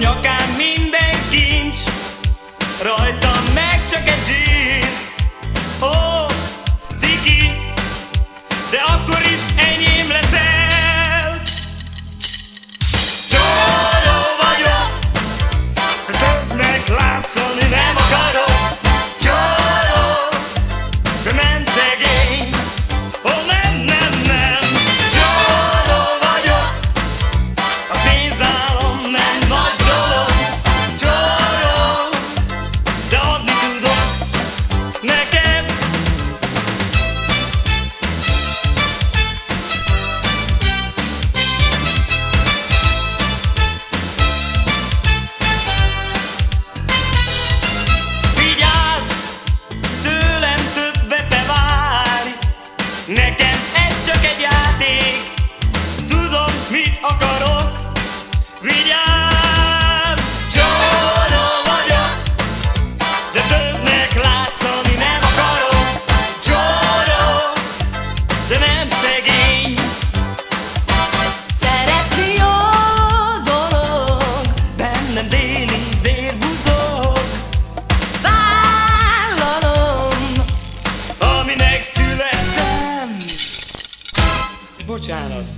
A channel.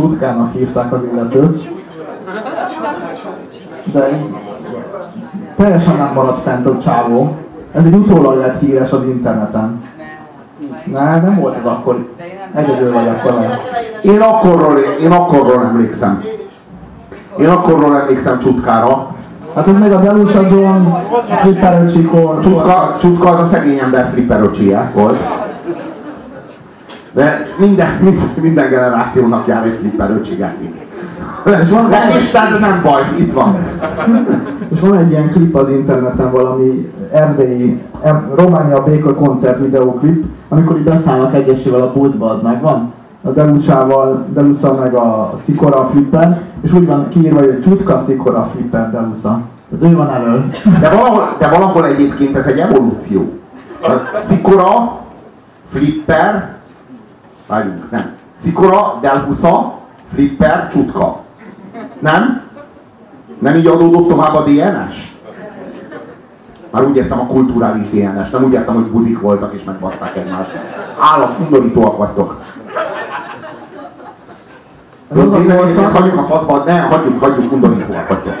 Csutkának hívták az illetőt. De teljesen nem maradt fent a csávó. Ez egy utólag lett híres az interneten. Ne, nem volt ez akkor. Egyedül vagy akkor vele. Én akkorról, én akkorról emlékszem. Én akkorról emlékszem Csutkára. Hát ez még a Delusa John, Flipper Csikor, Csutka, Csutka az a szegény ember flipperöcsie volt. De minden, minden, minden generációnak jár egy flipperöcsi geci. És van az Isten, de nem baj, itt van. És van egy ilyen klip az interneten, valami erdélyi, Románia Béka koncert videóklip, amikor így beszállnak egyesével a buszba, az megvan? A Delusával, Delusa meg a Sikora Flipper, és úgy van kiírva, hogy Csutka Sikora Flipper Delusa. Ez ő van elől. De valahol, de valahol egyébként ez egy evolúció. A Szikora, Flipper, várjunk, nem. Szikora, Delhusa, Flipper, Csutka. Nem? Nem így adódott tovább a DNS? Már úgy értem a kulturális DNS, nem úgy értem, hogy buzik voltak és megbaszták egymást. Állat, undorítóak vagytok. Korszak, Hagyjuk a faszba, ne, hagyjuk, hagyjuk, undorítóak vagytok.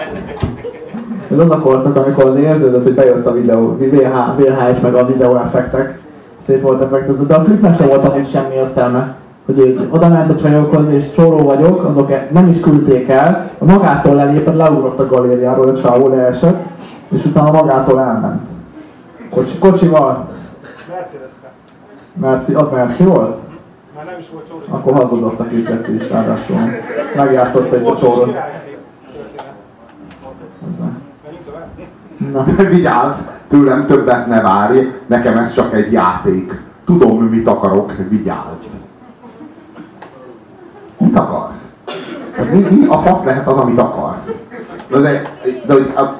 ez az a korszak, amikor az érződött, hogy bejött a videó, VH, VHS meg a videó effektek. Szép volt effektező, de a klipnek sem volt amúgy semmi értelme. Hogy ők oda ment a csajokhoz, és csóró vagyok, azok e- nem is küldték el, magától lelépett, leugrott a galériáról, a csávó leesett, és utána magától elment. Kocsi, kocsival. Merci, az Merci volt? Már nem is volt csóró. Akkor hazudott a kikeci is, ráadásul. Megjátszott egy csóró. Na, Vigyázz, tőlem többet ne várj, nekem ez csak egy játék. Tudom, mit akarok, vigyázz. Mit akarsz? Hát Mi, mi a fasz lehet az, amit akarsz? De, de, de a,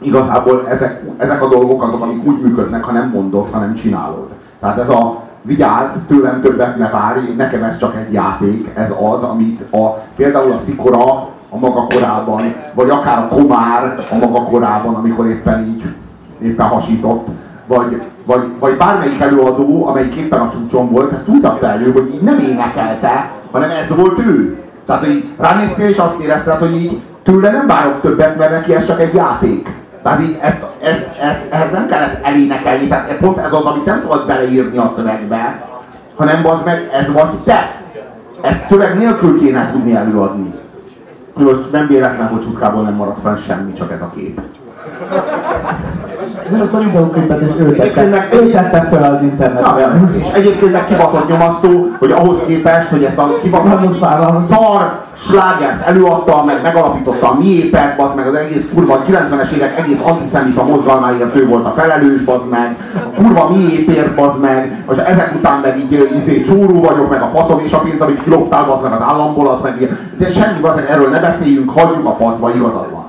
igazából ezek, ezek a dolgok azok, amik úgy működnek, ha nem mondod, ha nem csinálod. Tehát ez a vigyázz, tőlem többet ne várj, nekem ez csak egy játék, ez az, amit a, például a szikora a maga korában, vagy akár a komár a maga korában, amikor éppen így, éppen hasított, vagy, vagy, vagy bármelyik előadó, amelyik éppen a csúcson volt, ezt úgy adta elő, hogy így nem énekelte, hanem ez volt ő. Tehát, hogy ránéztél és azt érezted, hogy így tőle nem várok többet, mert neki ez csak egy játék. Tehát így ezt, ezt, ezt, ehhez nem kellett elénekelni, tehát pont ez az, amit nem szabad beleírni a szövegbe, hanem az meg, ez vagy te. Ezt szöveg nélkül kéne tudni előadni. Most nem véletlen, hogy csukrából nem maradt fel semmi, csak ez a kép. Ez a videóklipet is ő tette, Egyébként meg- ő tette fel az Na, internetre. és egyébként meg kibaszott nyomasztó, hogy ahhoz képest, hogy ezt a kibaszott szar slágert előadta, meg megalapította a miépet, az meg az egész kurva 90-es évek egész antiszemita mozgalmáért ő volt a felelős, bazd meg, a kurva miépért, bazd meg, és ezek után meg így izé, csóró vagyok, meg a faszom és a pénz, amit kiloptál, bazd meg az államból, az meg. De semmi, bazd meg, erről ne beszéljünk, hagyjuk a faszba, igazad van.